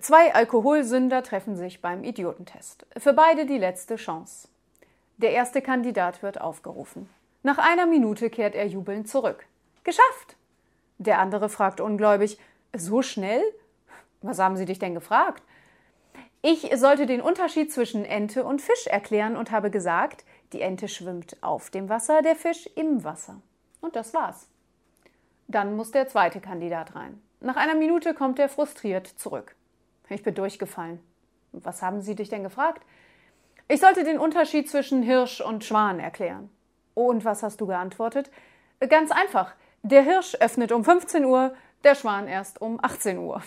Zwei Alkoholsünder treffen sich beim Idiotentest. Für beide die letzte Chance. Der erste Kandidat wird aufgerufen. Nach einer Minute kehrt er jubelnd zurück. Geschafft! Der andere fragt ungläubig, so schnell? Was haben Sie dich denn gefragt? Ich sollte den Unterschied zwischen Ente und Fisch erklären und habe gesagt, die Ente schwimmt auf dem Wasser, der Fisch im Wasser. Und das war's. Dann muss der zweite Kandidat rein. Nach einer Minute kommt er frustriert zurück. Ich bin durchgefallen. Was haben Sie dich denn gefragt? Ich sollte den Unterschied zwischen Hirsch und Schwan erklären. Und was hast du geantwortet? Ganz einfach. Der Hirsch öffnet um 15 Uhr, der Schwan erst um 18 Uhr.